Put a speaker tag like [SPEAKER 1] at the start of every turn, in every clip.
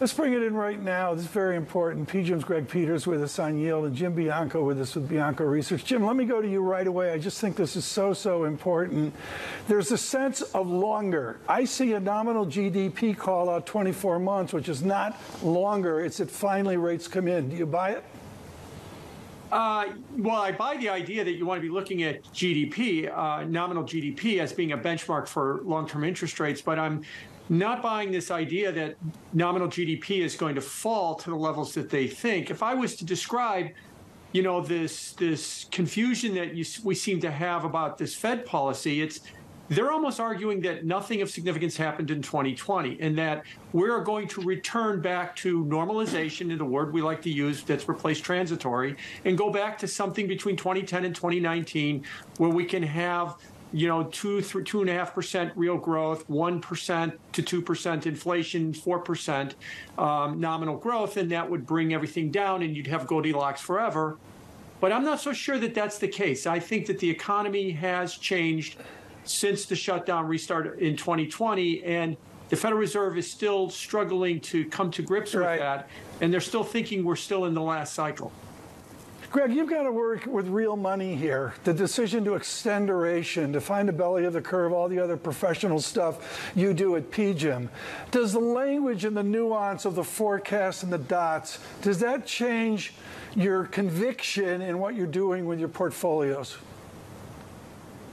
[SPEAKER 1] Let's bring it in right now. This is very important. PGIM's Greg Peters with us on Yield and Jim Bianco with us with Bianco Research. Jim, let me go to you right away. I just think this is so, so important. There's a sense of longer. I see a nominal GDP call out 24 months, which is not longer. It's that finally rates come in. Do you buy it?
[SPEAKER 2] Uh, well, I buy the idea that you want to be looking at GDP, uh, nominal GDP, as being a benchmark for long term interest rates, but I'm not buying this idea that nominal GDP is going to fall to the levels that they think. If I was to describe, you know, this this confusion that you, we seem to have about this Fed policy, it's they're almost arguing that nothing of significance happened in 2020 and that we're going to return back to normalization, in the word we like to use that's replaced transitory, and go back to something between 2010 and 2019 where we can have you know, two, three, two and a half percent real growth, one percent to two percent inflation, four percent um, nominal growth, and that would bring everything down, and you'd have Goldilocks forever. But I'm not so sure that that's the case. I think that the economy has changed since the shutdown restart in 2020, and the Federal Reserve is still struggling to come to grips right. with that, and they're still thinking we're still in the last cycle.
[SPEAKER 1] Greg, you've got to work with real money here. The decision to extend duration, to find the belly of the curve, all the other professional stuff you do at PGIM. Does the language and the nuance of the forecast and the dots, does that change your conviction in what you're doing with your portfolios?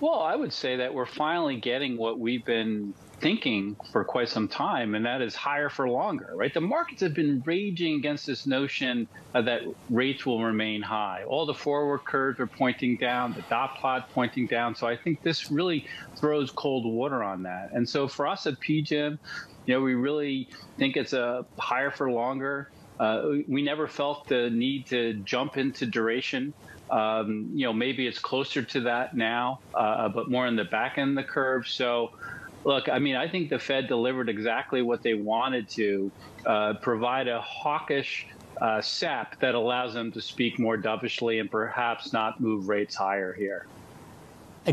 [SPEAKER 3] Well, I would say that we're finally getting what we've been thinking for quite some time, and that is higher for longer, right? The markets have been raging against this notion that rates will remain high. All the forward curves are pointing down, the dot plot pointing down. So I think this really throws cold water on that. And so for us at PGIM, you know, we really think it's a higher for longer. Uh, we never felt the need to jump into duration. Um, you know, maybe it's closer to that now, uh, but more in the back end of the curve. So Look, I mean, I think the Fed delivered exactly what they wanted to uh, provide a hawkish uh, sap that allows them to speak more dovishly and perhaps not move rates higher here.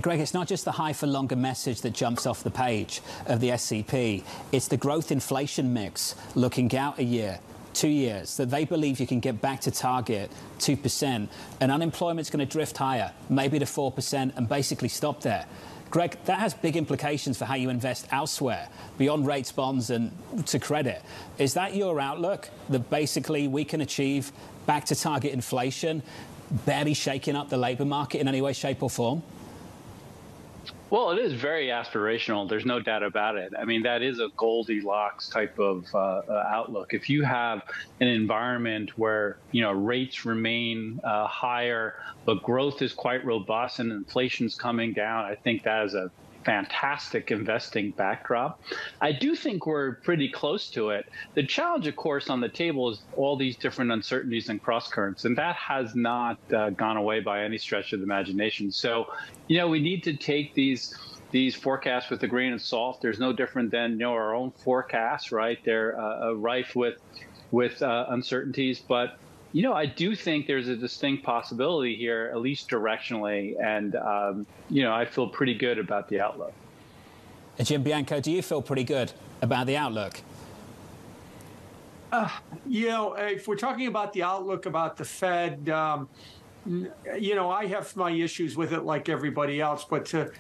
[SPEAKER 4] Greg, it's not just the high for longer message that jumps off the page of the SEP. It's the growth inflation mix looking out a year, two years, that they believe you can get back to target 2%, and unemployment's going to drift higher, maybe to 4%, and basically stop there. Greg, that has big implications for how you invest elsewhere, beyond rates, bonds, and to credit. Is that your outlook that basically we can achieve back to target inflation, barely shaking up the labour market in any way, shape, or form?
[SPEAKER 3] Well, it is very aspirational. There's no doubt about it. I mean, that is a Goldilocks type of uh, uh, outlook. If you have an environment where you know rates remain uh, higher, but growth is quite robust and inflation's coming down, I think that is a fantastic investing backdrop. I do think we're pretty close to it. The challenge, of course, on the table is all these different uncertainties and cross currents, and that has not uh, gone away by any stretch of the imagination. So, you know, we need to take these these forecasts with a grain of salt. There's no different than you know our own forecasts, right? They're uh, uh rife with with uh, uncertainties, but you know, I do think there's a distinct possibility here, at least directionally, and um, you know, I feel pretty good about the outlook.
[SPEAKER 4] Jim Bianco, do you feel pretty good about the outlook?
[SPEAKER 2] Uh, you know, if we're talking about the outlook about the Fed, um, you know, I have my issues with it like everybody else. But to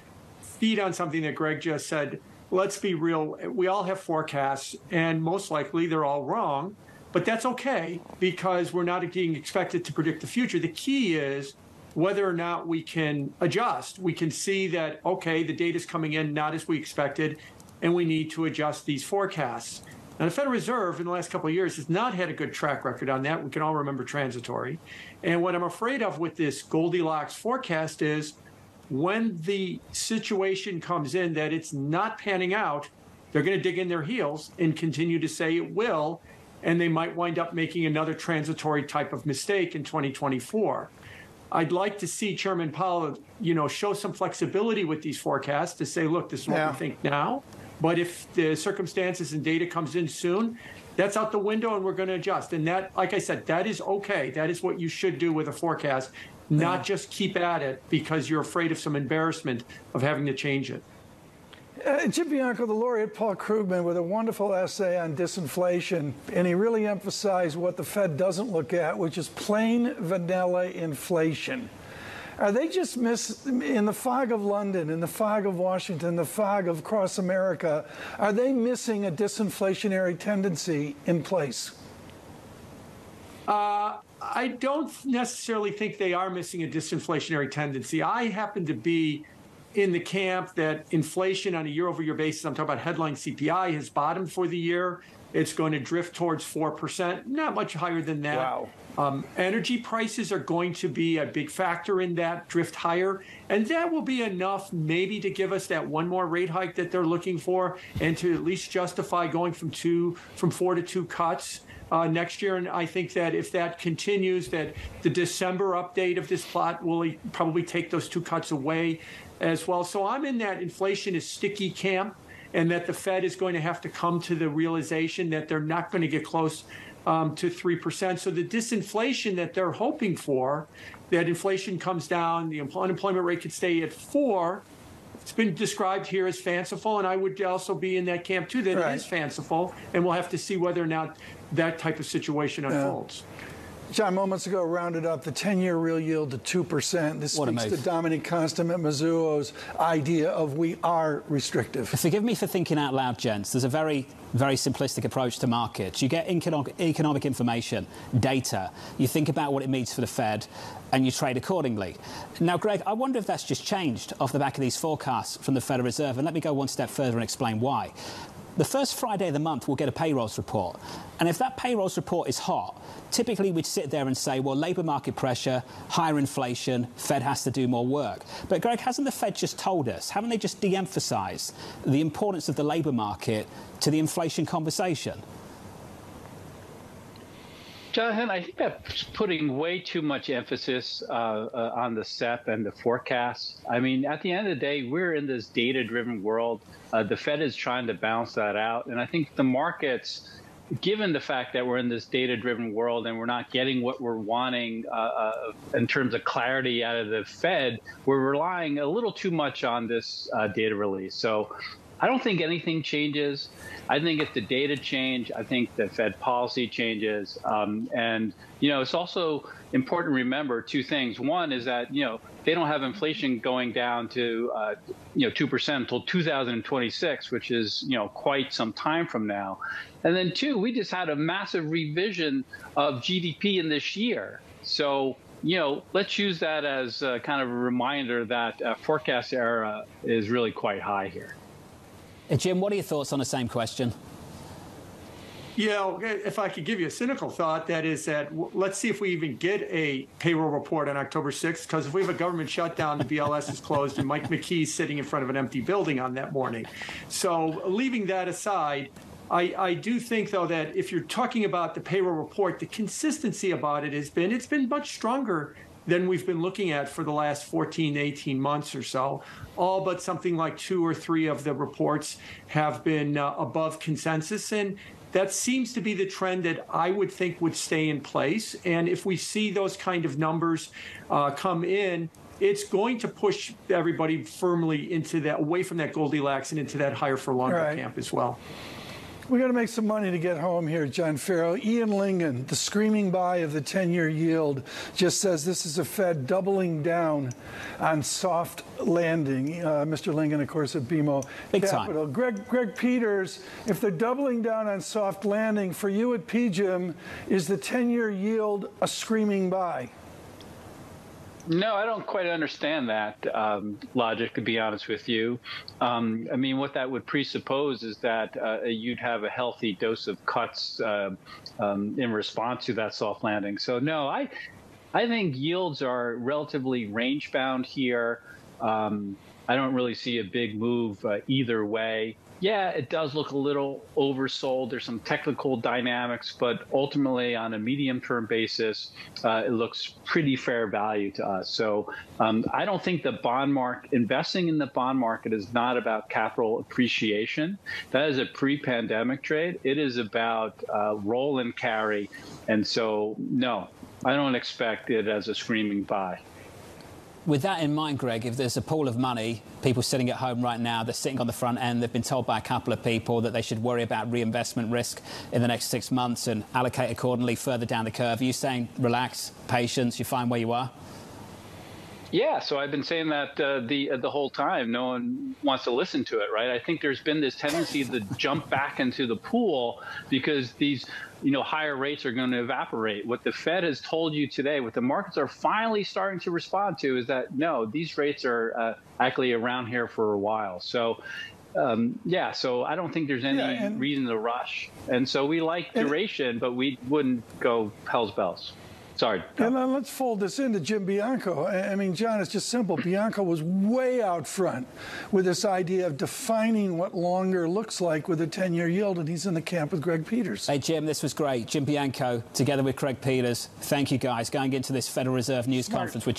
[SPEAKER 2] feed on something that Greg just said, let's be real. We all have forecasts, and most likely they're all wrong. But that's okay because we're not being expected to predict the future. The key is whether or not we can adjust. We can see that, okay, the data is coming in not as we expected, and we need to adjust these forecasts. Now, the Federal Reserve in the last couple of years has not had a good track record on that. We can all remember transitory. And what I'm afraid of with this Goldilocks forecast is when the situation comes in that it's not panning out, they're going to dig in their heels and continue to say it will and they might wind up making another transitory type of mistake in 2024. I'd like to see Chairman Powell, you know, show some flexibility with these forecasts to say, look, this is what yeah. we think now. But if the circumstances and data comes in soon, that's out the window and we're going to adjust. And that, like I said, that is okay. That is what you should do with a forecast, not yeah. just keep at it because you're afraid of some embarrassment of having to change it.
[SPEAKER 1] Uh, Jim Bianco, the laureate Paul Krugman, with a wonderful essay on disinflation, and he really emphasized what the Fed doesn't look at, which is plain vanilla inflation. Are they just miss in the fog of London, in the fog of Washington, the fog of across America? Are they missing a disinflationary tendency in place?
[SPEAKER 2] Uh, I don't necessarily think they are missing a disinflationary tendency. I happen to be in the camp that inflation on a year over year basis, I'm talking about headline CPI, has bottomed for the year. It's going to drift towards 4%, not much higher than that.
[SPEAKER 1] Wow.
[SPEAKER 2] Um, energy prices are going to be a big factor in that drift higher. And that will be enough maybe to give us that one more rate hike that they're looking for and to at least justify going from two, from four to two cuts. Uh, next year. And I think that if that continues, that the December update of this plot will probably take those two cuts away as well. So I'm in that inflation is sticky camp and that the Fed is going to have to come to the realization that they're not going to get close um, to 3%. So the disinflation that they're hoping for, that inflation comes down, the unemployment rate could stay at 4 it's been described here as fanciful, and I would also be in that camp too that right. it is fanciful, and we'll have to see whether or not that type of situation unfolds.
[SPEAKER 1] John, moments ago, rounded up the 10 year real yield to 2%. This what speaks to Dominic Konstam at Mizuho's idea of we are restrictive.
[SPEAKER 4] Forgive me for thinking out loud, gents. There's a very, very simplistic approach to markets. You get economic information, data, you think about what it means for the Fed, and you trade accordingly. Now, Greg, I wonder if that's just changed off the back of these forecasts from the Federal Reserve. And let me go one step further and explain why. The first Friday of the month, we'll get a payrolls report. And if that payrolls report is hot, typically we'd sit there and say, well, labour market pressure, higher inflation, Fed has to do more work. But, Greg, hasn't the Fed just told us, haven't they just de emphasised the importance of the labour market to the inflation conversation?
[SPEAKER 3] Jonathan, I think that's putting way too much emphasis uh, uh, on the SEP and the forecast. I mean, at the end of the day, we're in this data driven world. Uh, the Fed is trying to balance that out. And I think the markets, given the fact that we're in this data driven world and we're not getting what we're wanting uh, uh, in terms of clarity out of the Fed, we're relying a little too much on this uh, data release. So I don't think anything changes. I think if the data change, I think the Fed policy changes. Um, and, you know, it's also important to remember two things. One is that, you know, they don't have inflation going down to, uh, you know, 2% until 2026, which is, you know, quite some time from now. And then two, we just had a massive revision of GDP in this year. So, you know, let's use that as kind of a reminder that uh, forecast error is really quite high here.
[SPEAKER 4] Jim, what are your thoughts on the same question?
[SPEAKER 2] Yeah, if I could give you a cynical thought, that is that let's see if we even get a payroll report on October 6th, because if we have a government shutdown, the BLS is closed, and Mike McKee's sitting in front of an empty building on that morning. So, leaving that aside, I, I, do think, though, that if you're talking about the payroll report, the consistency about it has been it's been much stronger than we've been looking at for the last 14, 18 months or so. All but something like two or three of the reports have been uh, above consensus. And that seems to be the trend that I would think would stay in place. And if we see those kind of numbers uh, come in, it's going to push everybody firmly into that, away from that Goldilocks and into that higher for longer right. camp as well.
[SPEAKER 1] We got to make some money to get home here, John Ferro. Ian Lyngen, the screaming buy of the 10 year yield, just says this is a Fed doubling down on soft landing. Uh, Mr. Lyngen, of course, at BMO
[SPEAKER 4] Big
[SPEAKER 1] Capital.
[SPEAKER 4] Time.
[SPEAKER 1] Greg, Greg Peters, if they're doubling down on soft landing, for you at PGIM, is the 10 year yield a screaming buy?
[SPEAKER 3] No, I don't quite understand that um, logic, to be honest with you. Um, I mean, what that would presuppose is that uh, you'd have a healthy dose of cuts uh, um, in response to that soft landing. So, no, I, I think yields are relatively range bound here. Um, I don't really see a big move uh, either way yeah, it does look a little oversold. There's some technical dynamics, but ultimately, on a medium term basis, uh, it looks pretty fair value to us. So um, I don't think the bond market, investing in the bond market is not about capital appreciation. That is a pre pandemic trade. It is about uh, roll and carry. And so, no, I don't expect it as a screaming buy.
[SPEAKER 4] With that in mind, Greg, if there's a pool of money, people sitting at home right now, they're sitting on the front end, they've been told by a couple of people that they should worry about reinvestment risk in the next six months and allocate accordingly further down the curve. Are you saying relax, patience, you find where you are?
[SPEAKER 3] Yeah, so I've been saying that uh, the uh, the whole time. No one wants to listen to it, right? I think there's been this tendency to jump back into the pool because these, you know, higher rates are going to evaporate. What the Fed has told you today, what the markets are finally starting to respond to, is that no, these rates are uh, actually around here for a while. So. Um, yeah, so I don't think there's any
[SPEAKER 1] Yeah,
[SPEAKER 3] reason to rush, and so we like duration, but we wouldn't go hell's bells. Sorry.
[SPEAKER 1] And then let's fold this into Jim Bianco. I I mean, John, it's just simple. Bianco was way out front with this idea of defining what longer looks like with a 10 year yield, and he's in the camp with Greg Peters.
[SPEAKER 4] Hey, Jim, this was great. Jim Bianco, together with Greg Peters. Thank you, guys. Going into this Federal Reserve news
[SPEAKER 1] Smart.
[SPEAKER 4] conference with